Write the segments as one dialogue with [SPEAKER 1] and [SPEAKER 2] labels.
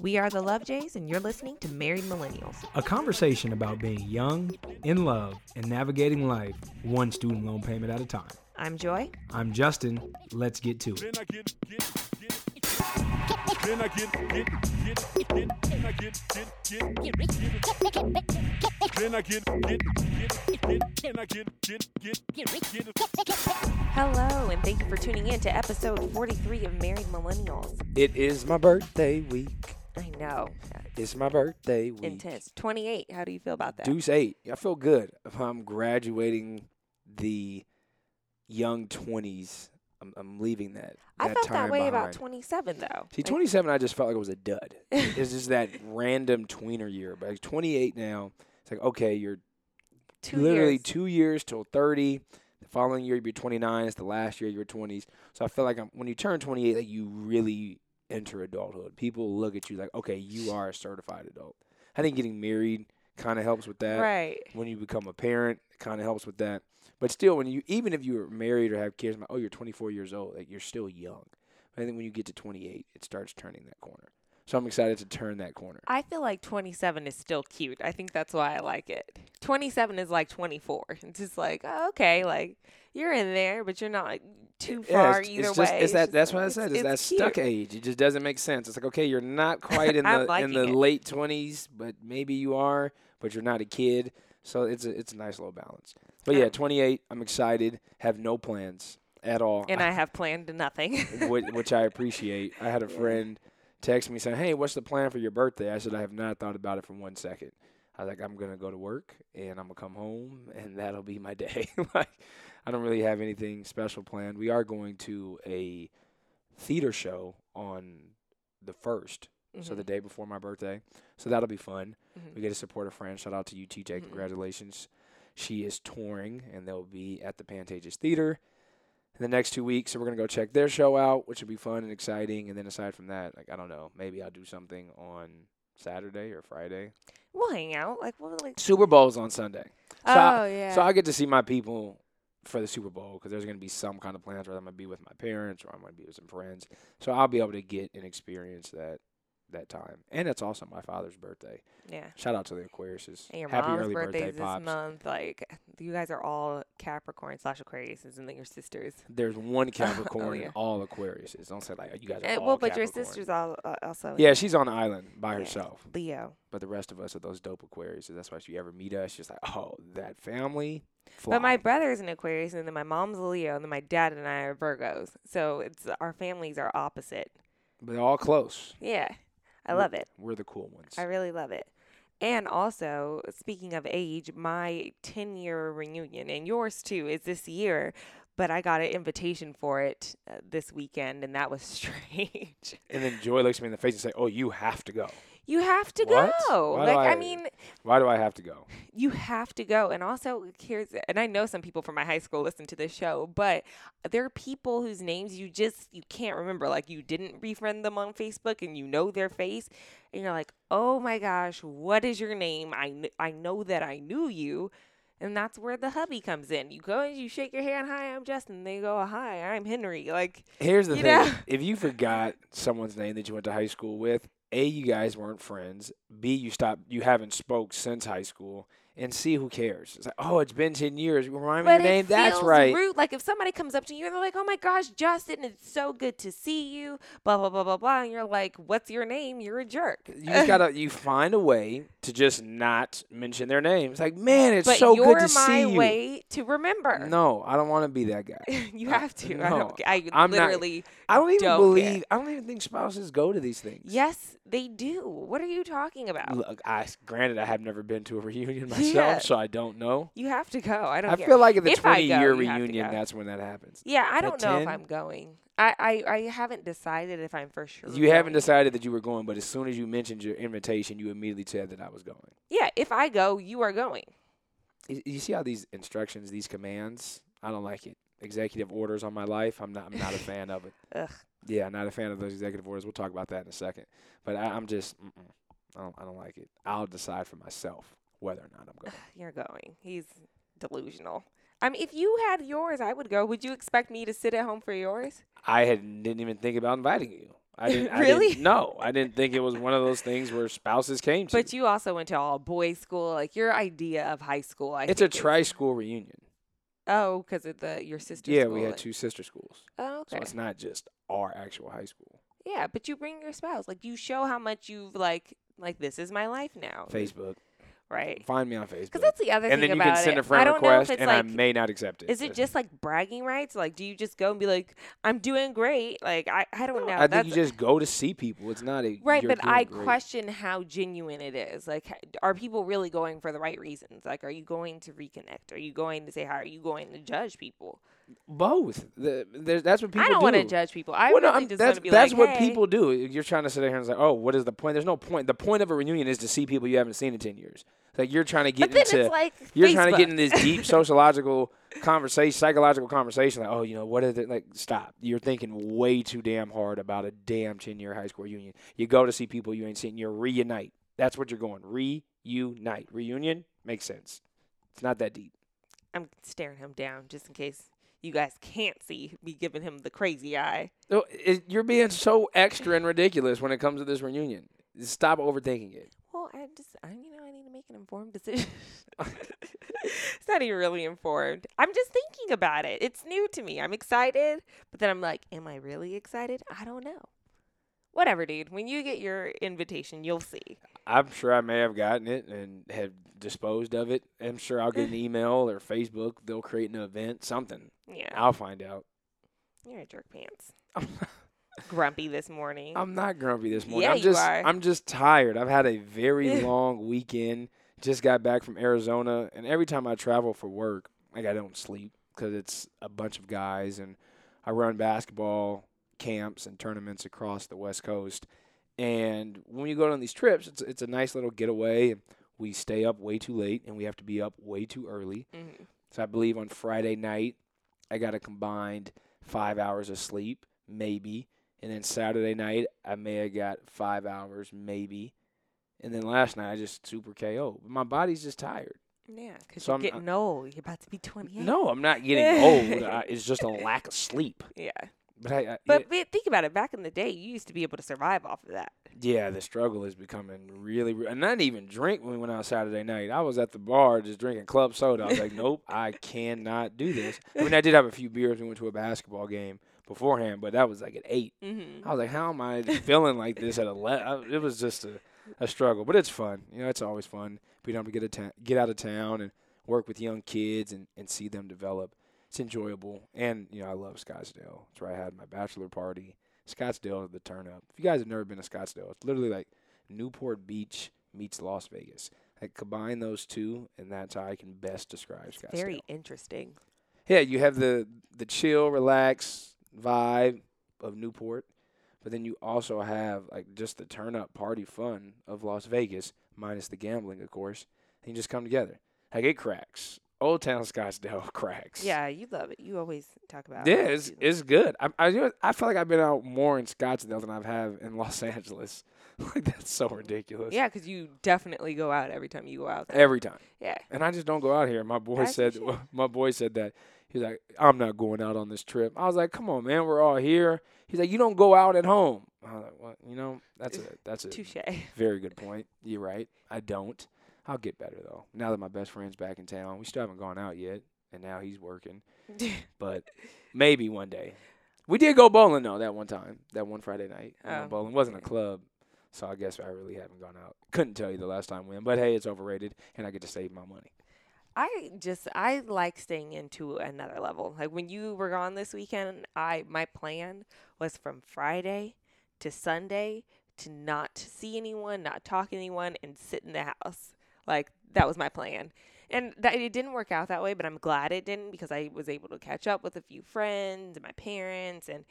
[SPEAKER 1] We are the Love Jays, and you're listening to Married Millennials.
[SPEAKER 2] A conversation about being young, in love, and navigating life one student loan payment at a time.
[SPEAKER 1] I'm Joy.
[SPEAKER 2] I'm Justin. Let's get to it.
[SPEAKER 1] Hello, and thank you for tuning in to episode 43 of Married Millennials.
[SPEAKER 3] It is my birthday week.
[SPEAKER 1] I know.
[SPEAKER 3] It's my birthday week.
[SPEAKER 1] Intense. 28. How do you feel about that?
[SPEAKER 3] Deuce eight. I feel good. I'm graduating the young twenties. I'm, I'm leaving that.
[SPEAKER 1] I
[SPEAKER 3] that
[SPEAKER 1] felt that way about 27, though.
[SPEAKER 3] See,
[SPEAKER 1] Like,
[SPEAKER 3] 27, I just felt like it was a dud. it's just that random tweener year. But like 28 now, it's like okay, you're
[SPEAKER 1] two
[SPEAKER 3] literally
[SPEAKER 1] years.
[SPEAKER 3] two years till 30. The following year, you'll be 29. It's the last year of your 20s. So I feel like I'm, when you turn 28, like you really enter adulthood. People look at you like, okay, you are a certified adult. I think getting married kind of helps with that.
[SPEAKER 1] Right.
[SPEAKER 3] When you become a parent, it kind of helps with that. But still, when you even if you're married or have kids, like, oh, you're 24 years old. Like you're still young. I think when you get to 28, it starts turning that corner. So I'm excited to turn that corner.
[SPEAKER 1] I feel like 27 is still cute. I think that's why I like it. 27 is like 24. It's just like, oh, okay, like you're in there, but you're not like, too
[SPEAKER 3] Yeah,
[SPEAKER 1] far
[SPEAKER 3] it's,
[SPEAKER 1] either
[SPEAKER 3] it's
[SPEAKER 1] way.
[SPEAKER 3] just, it's that.
[SPEAKER 1] just
[SPEAKER 3] That's
[SPEAKER 1] like-
[SPEAKER 3] what I said. It's, that
[SPEAKER 1] it's
[SPEAKER 3] stuck
[SPEAKER 1] cute.
[SPEAKER 3] age. It just doesn't make sense. It's like okay, you're not quite in the in the
[SPEAKER 1] it.
[SPEAKER 3] late twenties, but maybe you are, but you're not a kid. So it's a it's a nice little balance. But yeah,
[SPEAKER 1] Um,
[SPEAKER 3] 28. I'm excited. Have no plans at all.
[SPEAKER 1] And I have planned nothing.
[SPEAKER 3] which, which I appreciate. I had a friend text me saying, "Hey, what's the plan for your birthday?" I said, "I have not thought about it for one second. I was like, "I'm gonna go to work and I'm gonna come home and that'll be my day." like, I don't really have anything special planned. We are going to a theater show on the 1st so the
[SPEAKER 1] Mhm.
[SPEAKER 3] day before my birthday. So that'll be fun.
[SPEAKER 1] Mhm.
[SPEAKER 3] We get to support a friend. Shout out to you, TJ.
[SPEAKER 1] Mhm.
[SPEAKER 3] Congratulations. She is touring, and they'll be at the Pantages Theater in the next two weeks. So we're gonna go check their show out, which will be fun and exciting. And then aside from that, like I don't know, maybe I'll do something on Saturday or Friday.
[SPEAKER 1] We'll hang out. Like, we'll like.
[SPEAKER 3] Super Bowl's on Sunday, so
[SPEAKER 1] oh,
[SPEAKER 3] I,
[SPEAKER 1] yeah.
[SPEAKER 3] so I get to see my people for the Super Bowl because there's gonna be some kind of plans where I'm gonna be with my parents or I'm gonna be with some friends. So I'll be able to get and experience that that time, and it's also my father's birthday.
[SPEAKER 1] yeah.
[SPEAKER 3] Shout out to the Aquariuses.
[SPEAKER 1] And your
[SPEAKER 3] Happy
[SPEAKER 1] mom's
[SPEAKER 3] early
[SPEAKER 1] birthday's
[SPEAKER 3] birthday,
[SPEAKER 1] this
[SPEAKER 3] pops.
[SPEAKER 1] month. Like, you guys are all Capricorn slash Aquariuses, and then your sisters.
[SPEAKER 3] There's one Capricorn
[SPEAKER 1] Oh, yeah.
[SPEAKER 3] and all Aquariuses. Don't say like you guys are
[SPEAKER 1] Eh,
[SPEAKER 3] all
[SPEAKER 1] well, but your sister's all, uh, also.
[SPEAKER 3] Yeah, she's on the island by
[SPEAKER 1] Yeah.
[SPEAKER 3] herself.
[SPEAKER 1] Leo.
[SPEAKER 3] But the rest of us are those dope Aquariuses. That's why if you ever meet us, she's like, oh, that family.
[SPEAKER 1] But my
[SPEAKER 3] fly."
[SPEAKER 1] brother's an Aquarius, and then my mom's a Leo, and then my dad and I are Virgos. So it's our families are opposite.
[SPEAKER 3] But they're all close.
[SPEAKER 1] Yeah, I love it.
[SPEAKER 3] We're the cool ones.
[SPEAKER 1] I really love it. And also, speaking of age, my 10 year reunion and yours too is this year, but I got an invitation for it uh, this weekend, and that was strange.
[SPEAKER 3] and then Joy looks me in the face and say, oh, you have to go.
[SPEAKER 1] You have to
[SPEAKER 3] What?
[SPEAKER 1] go.
[SPEAKER 3] Why
[SPEAKER 1] like, I,
[SPEAKER 3] I-
[SPEAKER 1] mean,
[SPEAKER 3] Why do I have to go?
[SPEAKER 1] you have to go. And also, here's, and I know some people from my high school listen to this show, but there are people whose names you just, you can't remember. Like, you didn't befriend them on Facebook and you know their face. And you're like, oh my gosh, what is your name? I, kn- I know that I knew you. And that's where the hubby comes in. You go and you shake your hand. Hi, I'm Justin. They go, hi, I'm Henry. Like,
[SPEAKER 3] Here's the thing.
[SPEAKER 1] know?
[SPEAKER 3] If you forgot someone's name that you went to high school with, A, you guys weren't friends. B, you stopped you haven't spoke since high school. And see who cares? It's like, oh, it's been ten years. Remind me
[SPEAKER 1] but
[SPEAKER 3] your name. That's right.
[SPEAKER 1] rude. Like if somebody comes up to you and they're like, "Oh my gosh, Justin, it's so good to see you," blah blah blah blah blah, and you're like, "What's your name?" You're a jerk.
[SPEAKER 3] You just gotta you find a way to just not mention their name. It's like, man, it's
[SPEAKER 1] but
[SPEAKER 3] so good to see you.
[SPEAKER 1] my way to remember.
[SPEAKER 3] No, I don't want to be that guy.
[SPEAKER 1] you have to. I
[SPEAKER 3] no,
[SPEAKER 1] don't. I
[SPEAKER 3] I'm not-
[SPEAKER 1] literally.
[SPEAKER 3] I don't even
[SPEAKER 1] Don't
[SPEAKER 3] believe.
[SPEAKER 1] care.
[SPEAKER 3] I don't even think spouses go to these things.
[SPEAKER 1] Yes, they do. What are you talking about?
[SPEAKER 3] Look, I granted I have never been to a reunion myself,
[SPEAKER 1] Yeah.
[SPEAKER 3] so I don't know.
[SPEAKER 1] You have to go. I don't know.
[SPEAKER 3] I
[SPEAKER 1] care.
[SPEAKER 3] feel like at the
[SPEAKER 1] If
[SPEAKER 3] twenty
[SPEAKER 1] go,
[SPEAKER 3] year
[SPEAKER 1] you have to
[SPEAKER 3] reunion, that's when that happens.
[SPEAKER 1] yeah, I
[SPEAKER 3] at
[SPEAKER 1] don't know if I'm going. I, I, I haven't decided if I'm for sure.
[SPEAKER 3] You haven't decided that you were going, but as soon as you mentioned your invitation, you immediately said that I was going.
[SPEAKER 1] Yeah, if I go, you are going.
[SPEAKER 3] You, you see how these instructions, these commands, I don't like it. Executive orders on my life, I'm not. I'm not a fan of it.
[SPEAKER 1] Ugh.
[SPEAKER 3] Yeah, not a fan of those executive orders. We'll talk about that in a second. But I, I'm just, I don't. I don't like it. I'll decide for myself whether or not I'm going.
[SPEAKER 1] You're going. He's delusional. I mean, if you had yours, I would go. Would you expect me to sit at home for yours?
[SPEAKER 3] I had didn't even think about inviting you. I didn't. I
[SPEAKER 1] Really?
[SPEAKER 3] didn't, no, I didn't think it was one of those things where spouses came to.
[SPEAKER 1] But you also went to all boys school. Like your idea of high school, I
[SPEAKER 3] it's a tri school reunion.
[SPEAKER 1] Oh, because of the your sister.
[SPEAKER 3] Yeah, we had two sister schools,
[SPEAKER 1] Oh, okay.
[SPEAKER 3] so it's not just our actual high school.
[SPEAKER 1] Yeah, but you bring your spouse. Like you show how much you've like like this is my life now.
[SPEAKER 3] Facebook.
[SPEAKER 1] Right.
[SPEAKER 3] Find me on Facebook.
[SPEAKER 1] Because that's the other
[SPEAKER 3] and
[SPEAKER 1] thing
[SPEAKER 3] then you
[SPEAKER 1] about
[SPEAKER 3] can send
[SPEAKER 1] it.
[SPEAKER 3] a friend
[SPEAKER 1] I don't know if
[SPEAKER 3] request,
[SPEAKER 1] it's
[SPEAKER 3] and
[SPEAKER 1] like
[SPEAKER 3] I may not accept it.
[SPEAKER 1] Is it just like bragging rights? Like, do you just go and be like, "I'm doing great"? Like, I, I don't know.
[SPEAKER 3] I think
[SPEAKER 1] That's
[SPEAKER 3] you just go to see people. It's not a
[SPEAKER 1] right, but I
[SPEAKER 3] great.
[SPEAKER 1] question how genuine it is. Like, are people really going for the right reasons? Like, are you going to reconnect? Are you going to say hi? Are you going to judge people?
[SPEAKER 3] both. The, that's what people
[SPEAKER 1] I don't
[SPEAKER 3] do.
[SPEAKER 1] want to judge people. I
[SPEAKER 3] well, no,
[SPEAKER 1] really
[SPEAKER 3] I'm-
[SPEAKER 1] just want
[SPEAKER 3] that's
[SPEAKER 1] to be like,
[SPEAKER 3] that's
[SPEAKER 1] like,
[SPEAKER 3] what
[SPEAKER 1] "Hey."
[SPEAKER 3] people do. You're trying to sit there and say, "Oh, what is the point?" There's no point. The point of a reunion is to see people you haven't seen in ten years. Like you're trying to get into
[SPEAKER 1] like
[SPEAKER 3] you're trying to get
[SPEAKER 1] Facebook.
[SPEAKER 3] in this deep sociological conversation, psychological conversation. Like, oh, you know, what is it? Like, stop. You're thinking way too damn hard about a damn ten year high school reunion. You go to see people you ain't seen. You reunite. That's what you're going. Reunite. Reunion makes sense. It's not that deep.
[SPEAKER 1] I'm staring him down just in case you guys can't see me giving him the crazy eye.
[SPEAKER 3] No, it, you're being so extra and ridiculous when it comes to this reunion. Stop overthinking it.
[SPEAKER 1] Well, I just, I, you know, I need to make an informed decision. it's not even really informed. I'm just thinking about it. It's new to me. I'm excited, but then I'm like, am I really excited? I don't know. Whatever, dude. When you get your invitation, you'll see.
[SPEAKER 3] I'm sure I may have gotten it and have disposed of it. I'm sure I'll get an email or Facebook. They'll create an event, something.
[SPEAKER 1] Yeah,
[SPEAKER 3] I'll find out.
[SPEAKER 1] you're a jerk pants. Grumpy this morning.
[SPEAKER 3] I'm not grumpy this morning.
[SPEAKER 1] Yeah,
[SPEAKER 3] I'm
[SPEAKER 1] you
[SPEAKER 3] just
[SPEAKER 1] are.
[SPEAKER 3] I'm just tired. I've had a very long weekend. Just got back from Arizona, and every time I travel for work, like I don't sleep because it's a bunch of guys, and I run basketball camps and tournaments across the West Coast. And when you go on these trips, it's it's a nice little getaway. And we stay up way too late, and we have to be up way too early.
[SPEAKER 1] Mhm.
[SPEAKER 3] So I believe on Friday night, I got a combined five hours of sleep, maybe. And then Saturday night, I may have got five hours, maybe. And then last night, I just super KO. But my body's just tired.
[SPEAKER 1] Yeah, because
[SPEAKER 3] So
[SPEAKER 1] you're
[SPEAKER 3] I'm-
[SPEAKER 1] getting old. You're about to be 28.
[SPEAKER 3] No, I'm not getting old. I, it's just a lack of sleep.
[SPEAKER 1] Yeah.
[SPEAKER 3] But I, I
[SPEAKER 1] But, but think about it. Back in the day, you used to be able to survive off of that.
[SPEAKER 3] yeah, the struggle is becoming really, re- and I didn't even drink when we went out Saturday night. I was at the bar just drinking club soda. I was like, nope, I cannot do this. I mean, I did have a few beers. We went to a basketball game beforehand, but that was like at eight.
[SPEAKER 1] Mm-hmm.
[SPEAKER 3] I was like, how am I feeling like this at 11? It was just a, a struggle, but it's fun. You know, it's always fun being able to get, a ta- get out of town and work with young kids and, and see them develop. It's enjoyable. And, you know, I love Scottsdale. It's where I had my bachelor party. Scottsdale is the turn up. If you guys have never been to Scottsdale, it's literally like Newport Beach meets Las Vegas. Like combine those two, and that's how I can best describe Scottsdale.
[SPEAKER 1] Very interesting.
[SPEAKER 3] Yeah, you have the the chill, relax vibe of Newport, but then you also have like just the turn up party fun of Las Vegas, minus the gambling, of course. And you just come together. Like it cracks. Old Town Scottsdale cracks.
[SPEAKER 1] Yeah, you love it. You always talk about
[SPEAKER 3] Yeah,
[SPEAKER 1] it.
[SPEAKER 3] it's, it's good. I I, you know, I feel like I've been out more in Scottsdale than I've have in Los Angeles. like that's so ridiculous.
[SPEAKER 1] Yeah, because you definitely go out every time you go out. there.
[SPEAKER 3] Every time.
[SPEAKER 1] Yeah.
[SPEAKER 3] And I just don't go out here. My boy
[SPEAKER 1] you
[SPEAKER 3] said my boy said that. He's like, I'm not going out on this trip. I was like, Come on, man, we're all here. He's like, You don't go out at home. I was like, Well, you know, that's a that's a
[SPEAKER 1] Touche.
[SPEAKER 3] very good point. You're right. I don't. I'll get better though. Now that my best friend's back in town. We still haven't gone out yet. And now he's working. But maybe one day. We did go bowling though that one time. That one Friday night.
[SPEAKER 1] Oh,
[SPEAKER 3] bowling. wasn't a club. So I guess I really haven't gone out. Couldn't tell you the last time when. But hey, it's overrated and I get to save my money.
[SPEAKER 1] I just I like staying into another level. Like when you were gone this weekend, I my plan was from Friday to Sunday to not see anyone, not talk to anyone, and sit in the house. Like that was my plan. And that it didn't work out that way, but I'm glad it didn't because I was able to catch up with a few friends and my parents and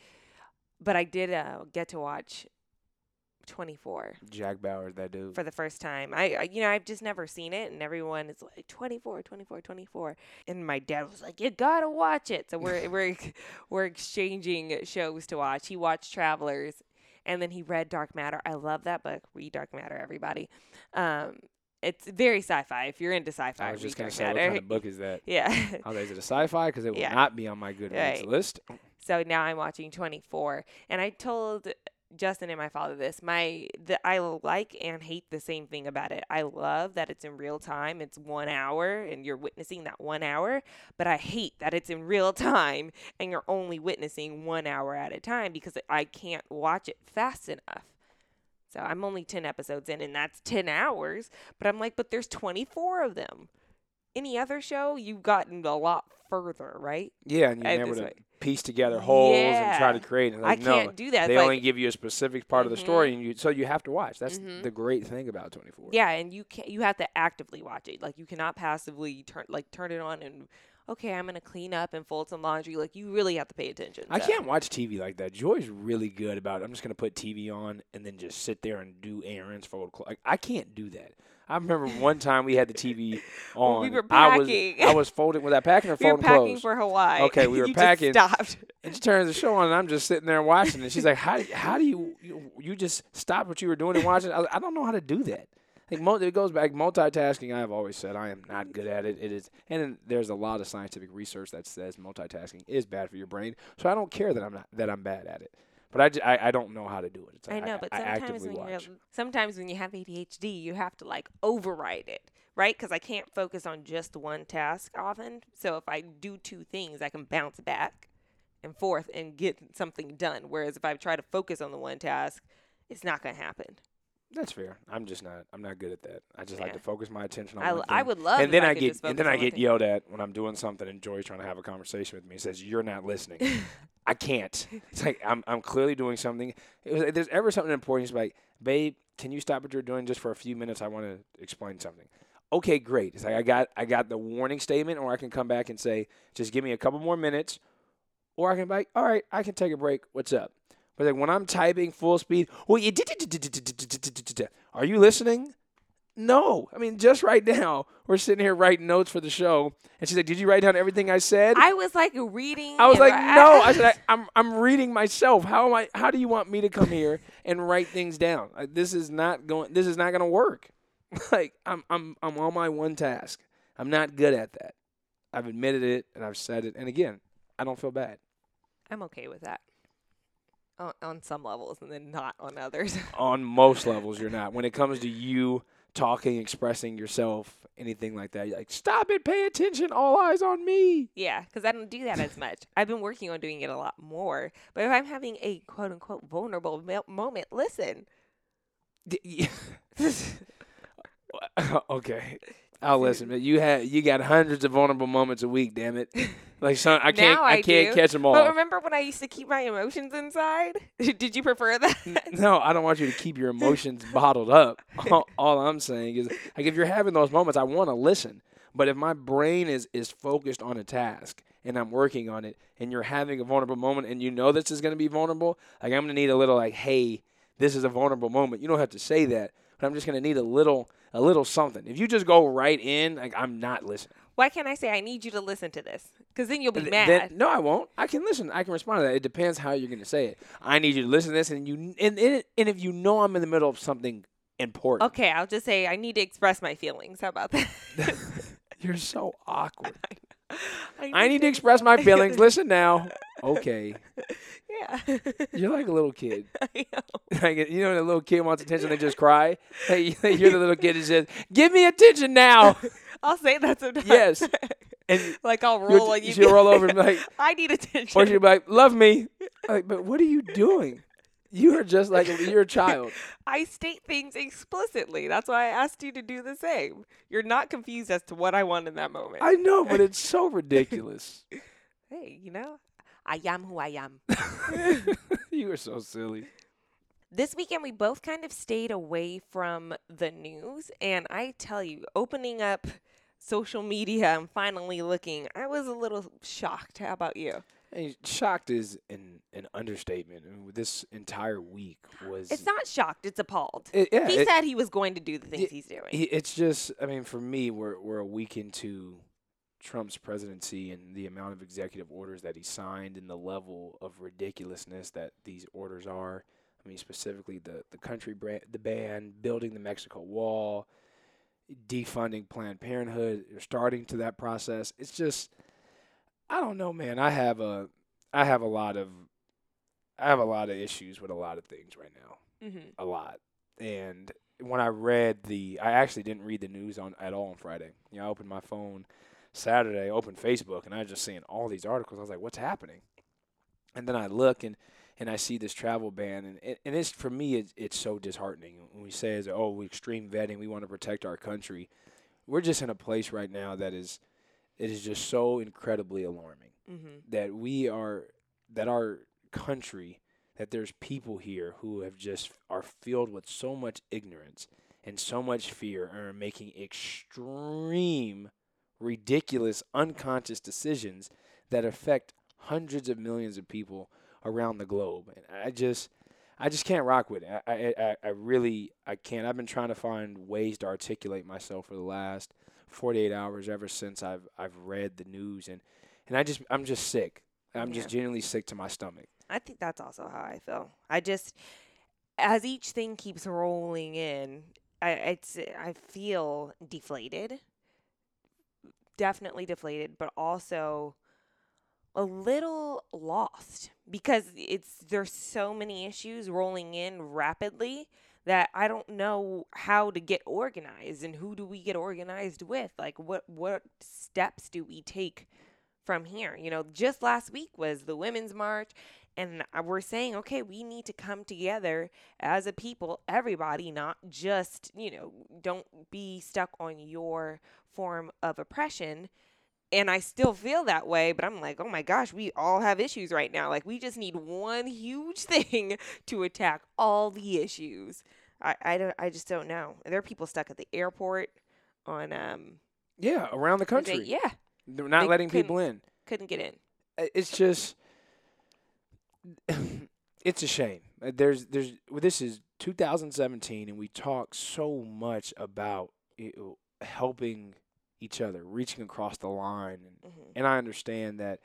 [SPEAKER 1] but I did uh, get to watch 24
[SPEAKER 3] Jack Bauer, that dude.
[SPEAKER 1] for the first time. I, I you know, I've just never seen it and everyone is like 24, 24, 24. And my dad was like, "You got to watch it." So we're we're we're exchanging shows to watch. He watched Travelers and then he read Dark Matter. I love that book. Read Dark Matter everybody. Um it's very sci-fi. If you're into sci-fi,
[SPEAKER 3] I was just gonna say, what kind of book is that?
[SPEAKER 1] yeah.
[SPEAKER 3] Like, is it a sci-fi? Because it will
[SPEAKER 1] Yeah.
[SPEAKER 3] not be on my Goodreads
[SPEAKER 1] Right.
[SPEAKER 3] list.
[SPEAKER 1] So now I'm watching 24. And I told Justin and my father this. My the I like and hate the same thing about it. I love that it's in real time. It's 1 hour and you're witnessing that 1 hour, but I hate that it's in real time and you're only witnessing 1 hour at a time because I can't watch it fast enough. So I'm only 10 episodes in and that's 10 hours, but I'm like but there's 24 of them. Any other show you've gotten a lot further, right?
[SPEAKER 3] Yeah, and you're
[SPEAKER 1] At
[SPEAKER 3] able
[SPEAKER 1] this
[SPEAKER 3] to
[SPEAKER 1] way.
[SPEAKER 3] piece together holes and try to create. And
[SPEAKER 1] I
[SPEAKER 3] like, no,
[SPEAKER 1] can't do that.
[SPEAKER 3] They
[SPEAKER 1] It's
[SPEAKER 3] only give you a specific part of the story, and you so you have to watch. That's
[SPEAKER 1] Mhm.
[SPEAKER 3] the great thing about 24.
[SPEAKER 1] Yeah, and you can you have to actively watch it. Like you cannot passively turn like turn it on and okay, I'm gonna clean up and fold some laundry. Like you really have to pay attention.
[SPEAKER 3] I can't watch TV like that. Joy's really good about. I'm just gonna put TV on and then just sit there and do errands, fold clothes. Like, I can't do that. I remember one time we had the TV on.
[SPEAKER 1] We were
[SPEAKER 3] I was
[SPEAKER 1] packing.
[SPEAKER 3] I was folding. Was I packing or
[SPEAKER 1] We were
[SPEAKER 3] folding
[SPEAKER 1] packing
[SPEAKER 3] clothes?
[SPEAKER 1] for Hawaii.
[SPEAKER 3] Okay, we were
[SPEAKER 1] You
[SPEAKER 3] packing.
[SPEAKER 1] Just stopped.
[SPEAKER 3] And she turns the show on, and I'm just sitting there watching it. She's like, "How how do you you, you just stop what you were doing and watch it?" I, I don't know how to do that. Like mo- it goes back multitasking. I have always said I am not good at it. It is, and there's a lot of scientific research that says multitasking is bad for your brain. So I don't care that I'm not that I'm bad at it. But I I don't know how to do it. It's
[SPEAKER 1] I
[SPEAKER 3] like
[SPEAKER 1] know, but sometimes when
[SPEAKER 3] watch.
[SPEAKER 1] you're sometimes when you have ADHD, you have to like override it, right? Because I can't focus on just one task often. So if I do two things, I can bounce back and forth and get something done. Whereas if I try to focus on the one task, it's not gonna happen.
[SPEAKER 3] That's fair. I'm just not. I'm not good at that. I just like to focus my attention on
[SPEAKER 1] I,
[SPEAKER 3] one
[SPEAKER 1] l- I
[SPEAKER 3] thing.
[SPEAKER 1] would love.
[SPEAKER 3] and then
[SPEAKER 1] I,
[SPEAKER 3] I, get and then I get
[SPEAKER 1] thing.
[SPEAKER 3] yelled at when I'm doing something and Joy's trying to have a conversation with me. He says you're not listening. I can't. It's like I'm I'm clearly doing something. It was, if there's ever something important, it's like, babe, can you stop what you're doing just for a few minutes? I want to explain something. Okay, great. It's like I got I got the warning statement, or I can come back and say, just give me a couple more minutes, or I can be like, all right, I can take a break. What's up? But like when I'm typing full speed, well, you are you listening? No. I mean, just right now, we're sitting here writing notes for the show, and she's like, "Did you write down everything I said?"
[SPEAKER 1] I was like reading.
[SPEAKER 3] I was like, "No." I said, I, "I'm I'm reading myself. How am I? How do you want me to come here and write things down? Like, this is not going. This is not going to work. like I'm I'm I'm on my one task. I'm not good at that. I've admitted it and I've said it. And again, I don't feel bad.
[SPEAKER 1] I'm okay with that. On, on some levels, and then not on others.
[SPEAKER 3] on most levels you're not when it comes to you talking expressing yourself anything like that you're like stop it pay attention all eyes on me
[SPEAKER 1] Yeah, because I don't do that as much. I've been working on doing it a lot more. But if I'm having a quote unquote vulnerable mo- moment, listen.
[SPEAKER 3] D- yeah. okay i'll listen but you had you got hundreds of vulnerable moments a week damn it like son i can't
[SPEAKER 1] Now
[SPEAKER 3] i,
[SPEAKER 1] I
[SPEAKER 3] can't
[SPEAKER 1] do.
[SPEAKER 3] catch them all
[SPEAKER 1] But remember when I used to keep my emotions inside? Did you prefer that?
[SPEAKER 3] no i don't want you to keep your emotions bottled up all, all i'm saying is like if you're having those moments i want to listen but if my brain is is focused on a task and i'm working on it and you're having a vulnerable moment and you know this is going to be vulnerable like i'm going to need a little like hey this is a vulnerable moment you don't have to say that but i'm just going to need a little a little something if you just go right in like i'm not listening
[SPEAKER 1] Why can't I say I need you to listen to this? Because then you'll be
[SPEAKER 3] Th-
[SPEAKER 1] mad.
[SPEAKER 3] then- no, I won't. I can listen. I can respond to that. It depends how you're going to say it. I need you to listen to this, and you and, and and if you know I'm in the middle of something important,
[SPEAKER 1] okay, I'll just say I need to express my feelings. How about that?
[SPEAKER 3] you're so awkward.
[SPEAKER 1] I
[SPEAKER 3] I need to express my feelings. Listen now. Okay,
[SPEAKER 1] Yeah.
[SPEAKER 3] you're like a little kid.
[SPEAKER 1] I know.
[SPEAKER 3] Like, you know, when a little kid wants attention, they just cry. Hey, you're the little kid that says, "Give me attention now."
[SPEAKER 1] I'll say that sometimes.
[SPEAKER 3] Yes. And
[SPEAKER 1] like I'll roll and you
[SPEAKER 3] she'll roll over and be like,
[SPEAKER 1] I need attention.
[SPEAKER 3] or she'll be like, "Love me." Like, but what are you doing? You are just like a, you're a child.
[SPEAKER 1] I state things explicitly. That's why I asked you to do the same. You're not confused as to what I want in that moment.
[SPEAKER 3] I know, but it's so ridiculous.
[SPEAKER 1] hey, you know, I am who I am.
[SPEAKER 3] you are so silly.
[SPEAKER 1] This weekend, we both kind of stayed away from the news. And I tell you, opening up social media and finally looking, I was a little shocked. How about you?
[SPEAKER 3] And shocked is an an understatement. I mean, this entire week was.
[SPEAKER 1] It's not shocked, it's appalled.
[SPEAKER 3] It, yeah,
[SPEAKER 1] he
[SPEAKER 3] it-
[SPEAKER 1] said he was going to do the things
[SPEAKER 3] y-
[SPEAKER 1] he's doing.
[SPEAKER 3] it's just. I mean, for me, we're we're a week into Trump's presidency and the amount of executive orders that he signed and the level of ridiculousness that these orders are. I mean, specifically the the country brand, the ban, building the Mexico Wall, defunding Planned Parenthood, starting to that process. It's just, I don't know, man. I have a, I have a lot of, I have a lot of issues with a lot of things right now,
[SPEAKER 1] Mm-hmm.
[SPEAKER 3] a lot. And when I read the, I actually didn't read the news on at all on Friday. You know, I opened my phone Saturday, opened Facebook, and I was just seeing all these articles. I was like, what's happening? And then I look and and I see this travel ban, and it, and it's for me, it's, it's so disheartening. When we say, "Oh, extreme vetting, we want to protect our country," we're just in a place right now that is, it is just so incredibly alarming
[SPEAKER 1] Mm-hmm.
[SPEAKER 3] that we are that our country that there's people here who have just are filled with so much ignorance and so much fear and are making extreme ridiculous unconscious decisions that affect hundreds of millions of people around the globe. And i just i just can't rock with it. I i, I- I really i can't. I've been trying to find ways to articulate myself for the last 48 hours ever since i've i've read the news and and i just i'm just sick i'm just
[SPEAKER 1] Yeah.
[SPEAKER 3] genuinely sick to my stomach
[SPEAKER 1] I think that's also how I feel. I just, as each thing keeps rolling in, I it's I feel deflated. Definitely deflated, but also a little lost because it's there's so many issues rolling in rapidly that I don't know how to get organized and who do we get organized with? Like what what steps do we take from here? You know, just last week was the women's march and we're saying okay, we need to come together as a people, everybody, not just, you know, don't be stuck on your form of oppression and I still feel that way, but I'm like, oh my gosh, we all have issues right now. Like, we just need one huge thing to attack all the issues. I, I, don't, I just don't know. There are people stuck at the airport on, um,
[SPEAKER 3] yeah around the
[SPEAKER 1] they-
[SPEAKER 3] country
[SPEAKER 1] yeah,
[SPEAKER 3] They're not
[SPEAKER 1] they
[SPEAKER 3] letting people in
[SPEAKER 1] couldn't get in.
[SPEAKER 3] It's just it's a shame. Uh, There's there's well, this is 2017 and we talk so much about you know, helping each other, reaching across the line and
[SPEAKER 1] hmm
[SPEAKER 3] and I understand that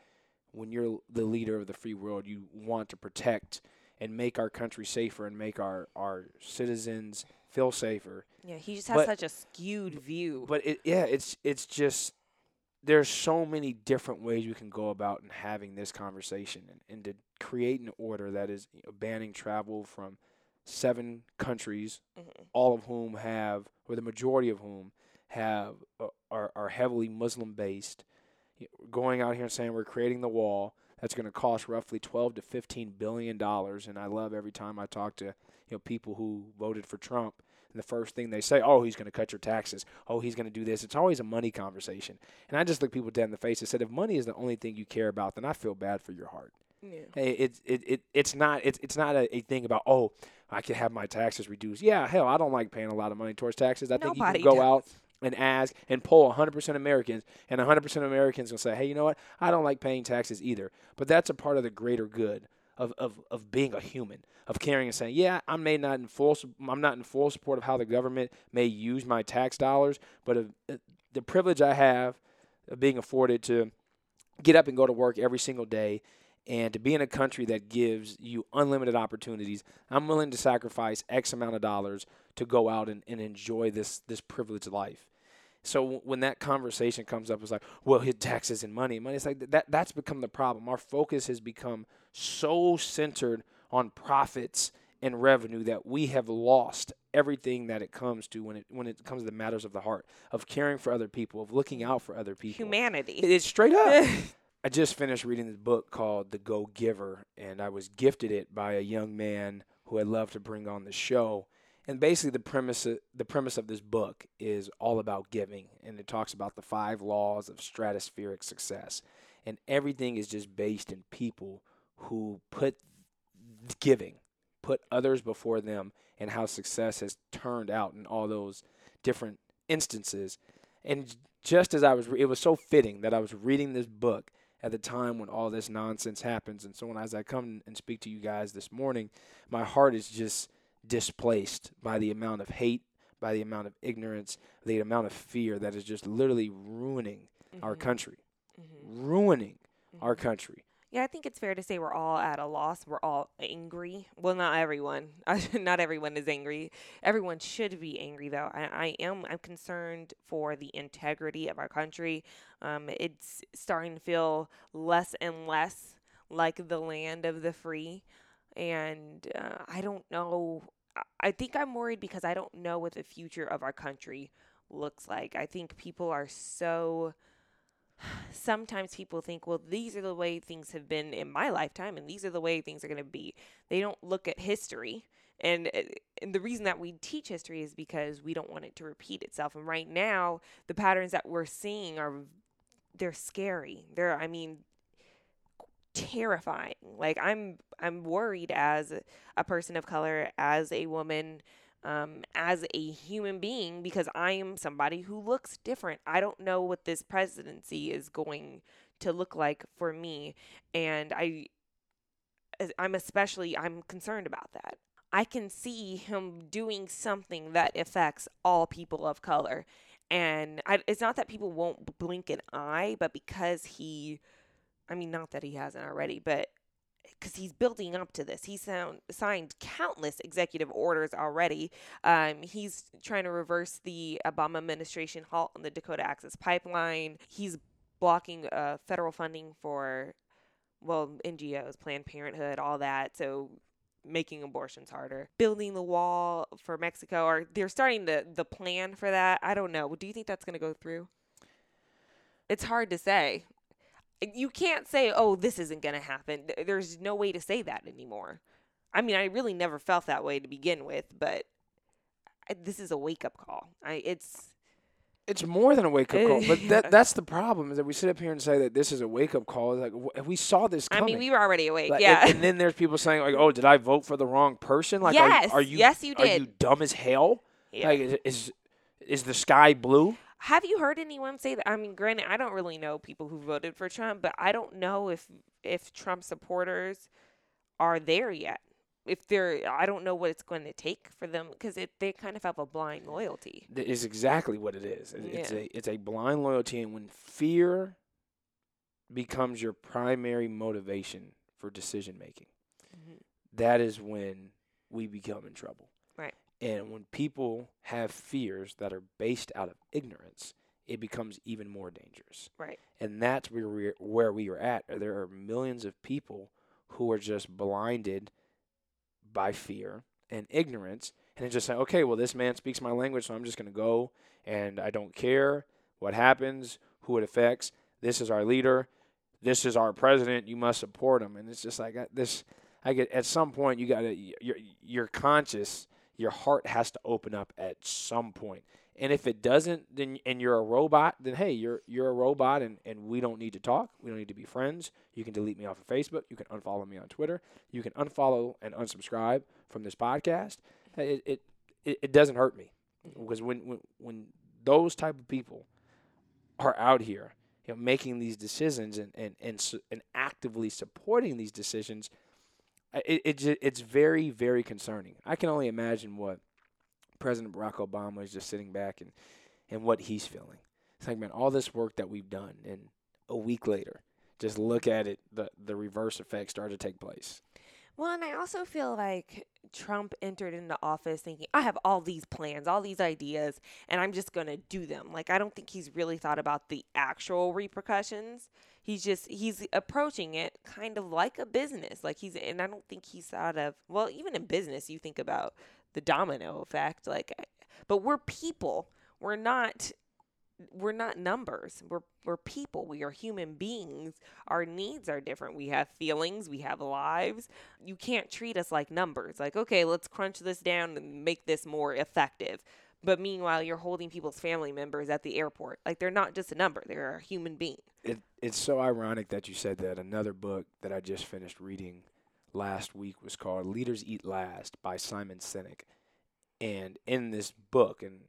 [SPEAKER 3] when you're the leader of the free world, you want to protect and make our country safer and make our our citizens feel safer.
[SPEAKER 1] Yeah, he just has
[SPEAKER 3] But-
[SPEAKER 1] such a skewed view.
[SPEAKER 3] But it yeah, it's it's just there's so many different ways we can go about in having this conversation and, and to create an order that is you know, banning travel from seven countries,
[SPEAKER 1] Mhm.
[SPEAKER 3] all of whom have, or the majority of whom have, uh, are, are heavily Muslim based. Going out here and saying we're creating the wall that's going to cost roughly 12 to 15 billion dollars, and I love every time I talk to you know people who voted for Trump. And the first thing they say, oh, he's going to cut your taxes. Oh, he's going to do this. It's always a money conversation. And I just look people dead in the face and said, if money is the only thing you care about, then I feel bad for your heart.
[SPEAKER 1] yeah.
[SPEAKER 3] Eh, it's it, it it's not it's it's not a, a thing about oh I can have my taxes reduced. Yeah, hell, I don't like paying a lot of money towards taxes. I think you can go
[SPEAKER 1] does.
[SPEAKER 3] out and ask and poll 100% Americans, and 100% Americans will say, hey, you know what? I don't like paying taxes either. But that's a part of the greater good of of, of being a human, of caring and saying, yeah, I may not in full, I'm not in full support of how the government may use my tax dollars, but uh, the privilege I have of being afforded to get up and go to work every single day and to be in a country that gives you unlimited opportunities, I'm willing to sacrifice X amount of dollars to go out and, and enjoy this this privileged life. So when that conversation comes up, it's like, well, his taxes and money, money. It's like that. That's become the problem. Our focus has become so centered on profits and revenue that we have lost everything that it comes to when it when it comes to the matters of the heart, of caring for other people, of looking out for other people.
[SPEAKER 1] Humanity.
[SPEAKER 3] It- It's straight up. I just finished reading this book called The Go Giver, and I was gifted it by a young man who I'd love to bring on the show. And basically, the premise the premise of this book is all about giving, and it talks about the five laws of stratospheric success, and everything is just based in people who put giving, put others before them, and how success has turned out in all those different instances. And just as I was, it was so fitting that I was reading this book at the time when all this nonsense happens. And so when as I come and speak to you guys this morning, my heart is just displaced by the amount of hate, by the amount of ignorance, the amount of fear that is just literally ruining our
[SPEAKER 1] Mhm.
[SPEAKER 3] country,
[SPEAKER 1] Mhm.
[SPEAKER 3] ruining our
[SPEAKER 1] Mhm.
[SPEAKER 3] country.
[SPEAKER 1] Yeah, I think it's fair to say we're all at a loss. We're all angry. Well, not everyone. not everyone is angry. Everyone should be angry, though. I, I am. I'm concerned for the integrity of our country. Um, it's starting to feel less and less like the land of the free. And uh, I don't know. I- think I'm worried because I don't know what the future of our country looks like. I think people are so. Sometimes people think, well, these are the way things have been in my lifetime, and these are the way things are going to be. They don't look at history. And, uh, and the reason that we teach history is because we don't want it to repeat itself. And right now, the patterns that we're seeing are they're scary. They're I mean terrifying. Like I'm I'm worried as a person of color, as a woman, um, as a human being because I am somebody who looks different. I don't know what this presidency is going to look like for me, and I I'm especially I'm concerned about that. I can see him doing something that affects all people of color. And I, it's not that people won't blink an eye, but because he, I mean, not that he hasn't already, but because he's building up to this. He's sound, signed countless executive orders already. Um, he's trying to reverse the Obama administration halt on the Dakota Access Pipeline. He's blocking uh, federal funding for, well, NGOs, Planned Parenthood, all that. So making abortions harder. Building the wall for Mexico, or they're starting the, the plan for that. I don't know. Do you think that's going to go through? It's hard to say Eh, you can't say, "Oh, this isn't going to happen." There's no way to say that anymore. I mean, I really never felt that way to begin with, but I, this is a wake up call. I it's
[SPEAKER 3] It's more than a wake up call, but
[SPEAKER 1] Yeah.
[SPEAKER 3] that that's the problem is that we sit up here and say that this is a wake up call. It's like we saw this coming.
[SPEAKER 1] I mean, we were already awake.
[SPEAKER 3] Like,
[SPEAKER 1] yeah.
[SPEAKER 3] And, and then there's people saying like, "Oh, did I vote for the wrong person?" Like, are-
[SPEAKER 1] Yes,
[SPEAKER 3] are, you
[SPEAKER 1] yes, you did.
[SPEAKER 3] are you dumb as hell?
[SPEAKER 1] Yeah.
[SPEAKER 3] Like, is, is is the sky blue?
[SPEAKER 1] Have you heard anyone say that? I mean, granted, I don't really know people who voted for Trump, but I don't know if if Trump supporters are there yet. If they're, I don't know what it's going to take for them because they kind of have a blind loyalty.
[SPEAKER 3] That is exactly what it is. It- It's
[SPEAKER 1] Yeah.
[SPEAKER 3] a it's a blind loyalty, and when fear becomes your primary motivation for decision making,
[SPEAKER 1] Mhm.
[SPEAKER 3] that is when we become in trouble. And when people have fears that are based out of ignorance, it becomes even more dangerous.
[SPEAKER 1] Right.
[SPEAKER 3] And that's where we where we are at. There are millions of people who are just blinded by fear and ignorance, and it's just like, okay, well, this man speaks my language, so I'm just going to go, and I don't care what happens, who it affects. This is our leader. This is our president. You must support him. And it's just like uh, this. I get at some point you got to your your conscious, your heart has to open up at some point. And if it doesn't, then and you're a robot, then hey, you're you're a robot, and, and we don't need to talk. We don't need to be friends. You can delete me off of Facebook. You can unfollow me on Twitter. You can unfollow and unsubscribe from this podcast. It it, it, it doesn't hurt me because when, when when those type of people are out here, you know, making these decisions and and and, and actively supporting these decisions, it, it it's very very concerning. I can only imagine what President Barack Obama is just sitting back and and what he's feeling. It's like man, all this work that we've done, and a week later, just look at it. The the reverse effects start to take place.
[SPEAKER 1] Well, and I also feel like Trump entered into office thinking, I have all these plans, all these ideas, and I'm just going to do them. Like, I don't think he's really thought about the actual repercussions. He's just, he's approaching it kind of like a business. Like, he's, and I don't think he's thought of, well, even in business, you think about the domino effect. Like, but we're people. We're not we're not numbers. We're we're people. We are human beings. Our needs are different. We have feelings, we have lives. You can't treat us like numbers. Like, okay, let's crunch this down and make this more effective. But meanwhile, you're holding people's family members at the airport. Like they're not just a number. They're a human being.
[SPEAKER 3] It it's so ironic that you said that. Another book that I just finished reading last week was called Leaders Eat Last by Simon Sinek. And in this book, and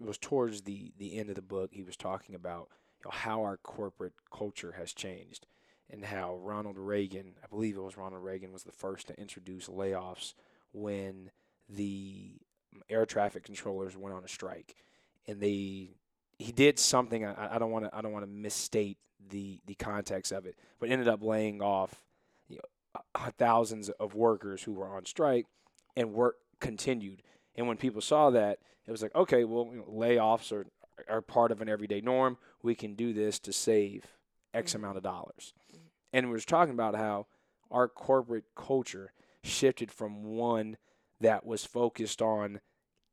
[SPEAKER 3] it was towards the, the end of the book, he was talking about you know, how our corporate culture has changed and how Ronald Reagan, I believe it was Ronald Reagan, was the first to introduce layoffs when the um, air traffic controllers went on a strike. And they he did something I, I don't want to I don't want to misstate the the context of it, but ended up laying off you know, thousands of workers who were on strike, and work continued. And when people saw that, it was like, okay, well, you know, layoffs are are part of an everyday norm. We can do this to save X
[SPEAKER 1] Mhm.
[SPEAKER 3] amount of dollars. And we was talking about how our corporate culture shifted from one that was focused on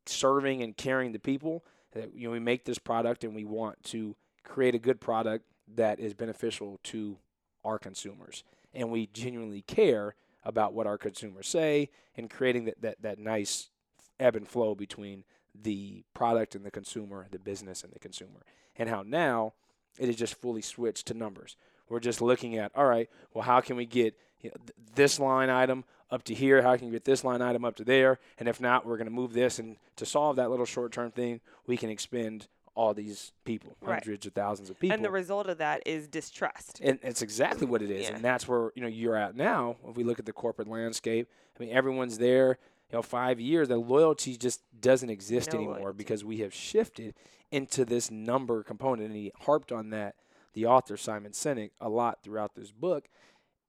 [SPEAKER 3] serving and caring the people. That you know, we make this product and we want to create a good product that is beneficial to our consumers, and we genuinely care about what our consumers say and creating that that, that nice ebb and flow between the product and the consumer, the business and the consumer, and how now it is just fully switched to numbers. We're just looking at, all right, well, how can we get you know, th- this line item up to here? How can we get this line item up to there? And if not, we're going to move this. And to solve that little short term thing, we can expend all these people,
[SPEAKER 1] Right.
[SPEAKER 3] hundreds of thousands of people.
[SPEAKER 1] And the result of that is distrust.
[SPEAKER 3] And it's exactly what it is,
[SPEAKER 1] Yeah.
[SPEAKER 3] and that's where you know you're at now. If we look at the corporate landscape, I mean, everyone's there. You know, five years, the loyalty just doesn't exist
[SPEAKER 1] No
[SPEAKER 3] anymore
[SPEAKER 1] loyalty.
[SPEAKER 3] because we have shifted into this number component, and he harped on that. The author Simon Sinek a lot throughout this book,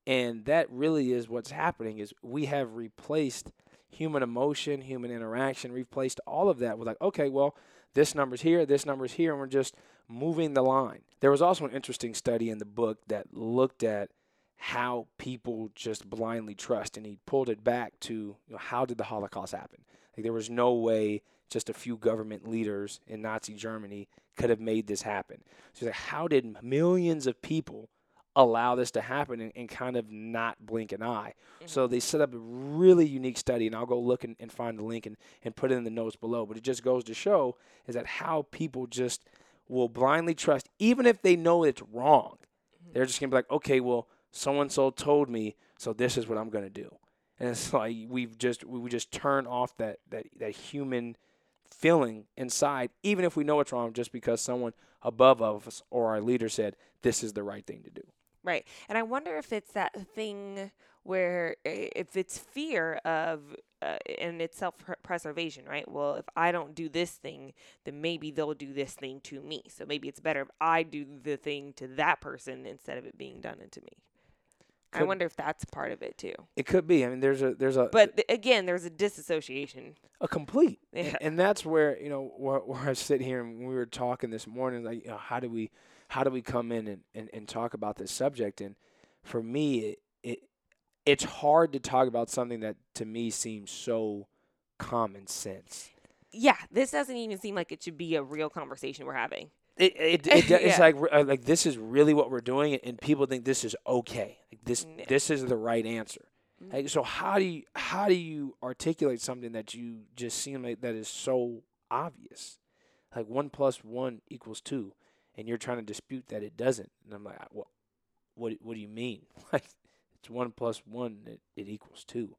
[SPEAKER 3] and that really is what's happening. Is we have replaced human emotion, human interaction, replaced all of that with like, okay, well, this number's here, this number's here, and we're just moving the line. There was also an interesting study in the book that looked at how people just blindly trust, and he pulled it back to you know, how did the Holocaust happen? Like there was no way just a few government leaders in Nazi Germany could have made this happen. So he's like, how did millions of people allow this to happen and, and kind of not blink an eye? Mm-hmm. So they set up a really unique study, and I'll go look and, and find the link and, and put it in the notes below. But it just goes to show is that how people just will blindly trust, even if they know it's wrong. Mm-hmm. They're just gonna be like, okay, well, so and so told me, so this is what I'm gonna do. And it's like we've just we just turn off that that that human feeling inside, even if we know it's wrong, just because someone above us or our leader said this is the right thing to do.
[SPEAKER 1] Right. And I wonder if it's that thing where if it's fear of uh, and it's self preservation, right? Well, if I don't do this thing, then maybe they'll do this thing to me. So maybe it's better if I do the thing to that person instead of it being done into me. I wonder if that's part of it too.
[SPEAKER 3] It could be. I mean, there's a there's a
[SPEAKER 1] But th- again, there's a disassociation.
[SPEAKER 3] a complete. And- And that's where you know where, where I sit here and we were talking this morning, like you know, how do we how do we come in and, and, and talk about this subject? And for me, it, it it's hard to talk about something that to me seems so common sense.
[SPEAKER 1] Yeah, this doesn't even seem like it should be a real conversation we're having.
[SPEAKER 3] It, it, it, it's
[SPEAKER 1] Yeah.
[SPEAKER 3] like uh, like this is really what we're doing, and people think this is okay. Like this this is the right answer.
[SPEAKER 1] Mhm.
[SPEAKER 3] Like, so how do you how do you articulate something that you just seem like that is so obvious? Like one plus one equals two, and you're trying to dispute that it doesn't. And I'm like, what what what do you mean? Like it's one plus one, it, it equals two.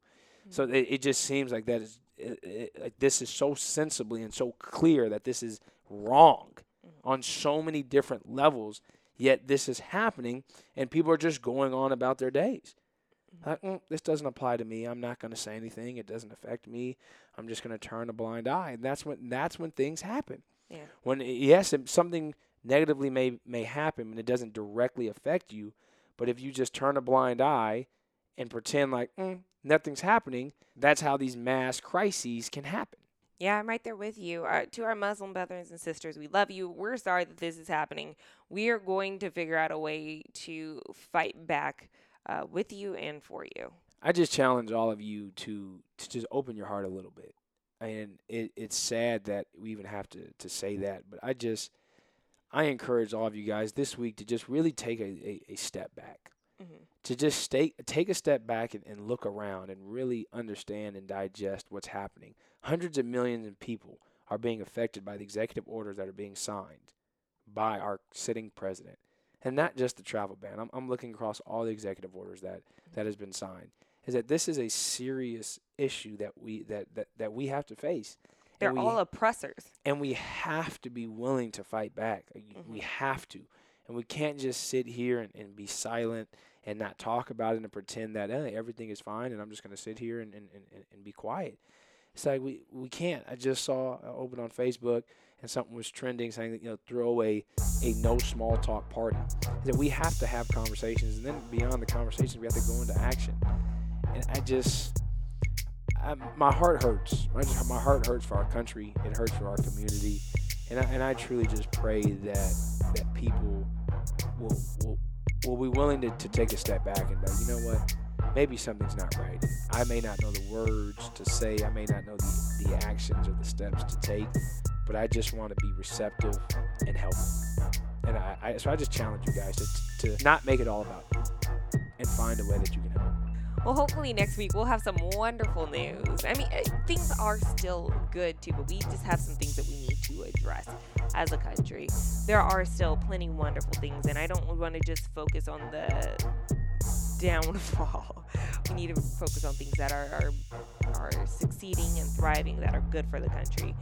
[SPEAKER 3] So it, it just seems like that is it, it, like this is so sensibly and so clear that this is wrong on so many different levels. Yet this is happening, and people are just going on about their days. Like, "Mm, this doesn't apply to me. I'm not going to say anything. It doesn't affect me. I'm just going to turn a blind eye. And that's when that's when things happen.
[SPEAKER 1] Yeah.
[SPEAKER 3] When yes, something negatively may may happen, and it doesn't directly affect you, but if you just turn a blind eye and pretend like mm, nothing's happening, that's how these mass crises can happen.
[SPEAKER 1] Yeah, I'm right there with you. Uh, to our Muslim brothers and sisters, we love you. We're sorry that this is happening. We are going to figure out a way to fight back uh, with you and for you.
[SPEAKER 3] I just challenge all of you to to just open your heart a little bit. And it, it's sad that we even have to, to say that, but I just I encourage all of you guys this week to just really take a, a, a step back.
[SPEAKER 1] Mhm.
[SPEAKER 3] To just stay, take a step back and, and look around and really understand and digest what's happening. Hundreds of millions of people are being affected by the executive orders that are being signed by our sitting president. And not just the travel ban. I'm, I'm looking across all the executive orders that, that has been signed. Is that this is a serious issue that we that, that, that we have to face.
[SPEAKER 1] They're
[SPEAKER 3] we,
[SPEAKER 1] all oppressors.
[SPEAKER 3] and we have to be willing to fight back. Y- We have to. And we can't just sit here and, and be silent and not talk about it and pretend that everything is fine and I'm just going to sit here and, and, and, and be quiet. It's like we, we can't. I just saw uh, open on Facebook and something was trending saying that, you know, throw a, a no small talk party. That we have to have conversations and then beyond the conversations, we have to go into action. And I just, I, my heart hurts. My, just, my heart hurts for our country. It hurts for our community, and I, and I truly just pray that that people will will, will be willing to, to take a step back and be you know what, maybe something's not right. I may not know the words to say, I may not know the, the actions or the steps to take, but I just want to be receptive and helpful. And I, I so I just challenge you guys to, to not make it all about you and find a way that you can help.
[SPEAKER 1] Well, hopefully next week we'll have some wonderful news. I mean, uh, things are still good too, but we just have some things that we need to address as a country. There are still plenty wonderful things, and I don't want to just focus on the downfall. We need to focus on things that are, are are succeeding and thriving, that are good for the country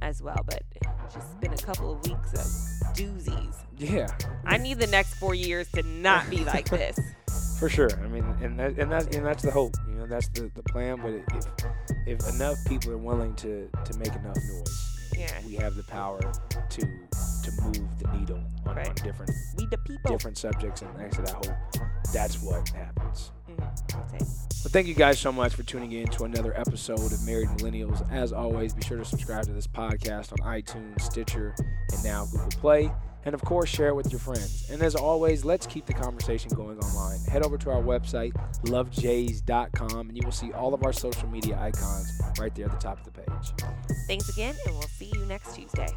[SPEAKER 1] as well. But it's just been a couple of weeks of doozies.
[SPEAKER 3] Yeah,
[SPEAKER 1] I need the next four years to not be like this.
[SPEAKER 3] for sure. I mean, and that, and that's and that's the hope. You know, that's the, the plan. But if if enough people are willing to to make enough noise,
[SPEAKER 1] Yeah.
[SPEAKER 3] we have the power to to move the needle on, on different
[SPEAKER 1] We the people.
[SPEAKER 3] different subjects. And like I said, I hope that's what happens.
[SPEAKER 1] Mhm.
[SPEAKER 3] Well, thank you guys so much for tuning in to another episode of Married Millennials. As always, be sure to subscribe to this podcast on iTunes, Stitcher, and now Google Play. And of course, share it with your friends. And as always, let's keep the conversation going online. Head over to our website, lovejays.com, and you will see all of our social media icons right there at the top of the page.
[SPEAKER 1] Thanks again, and we'll see you next Tuesday.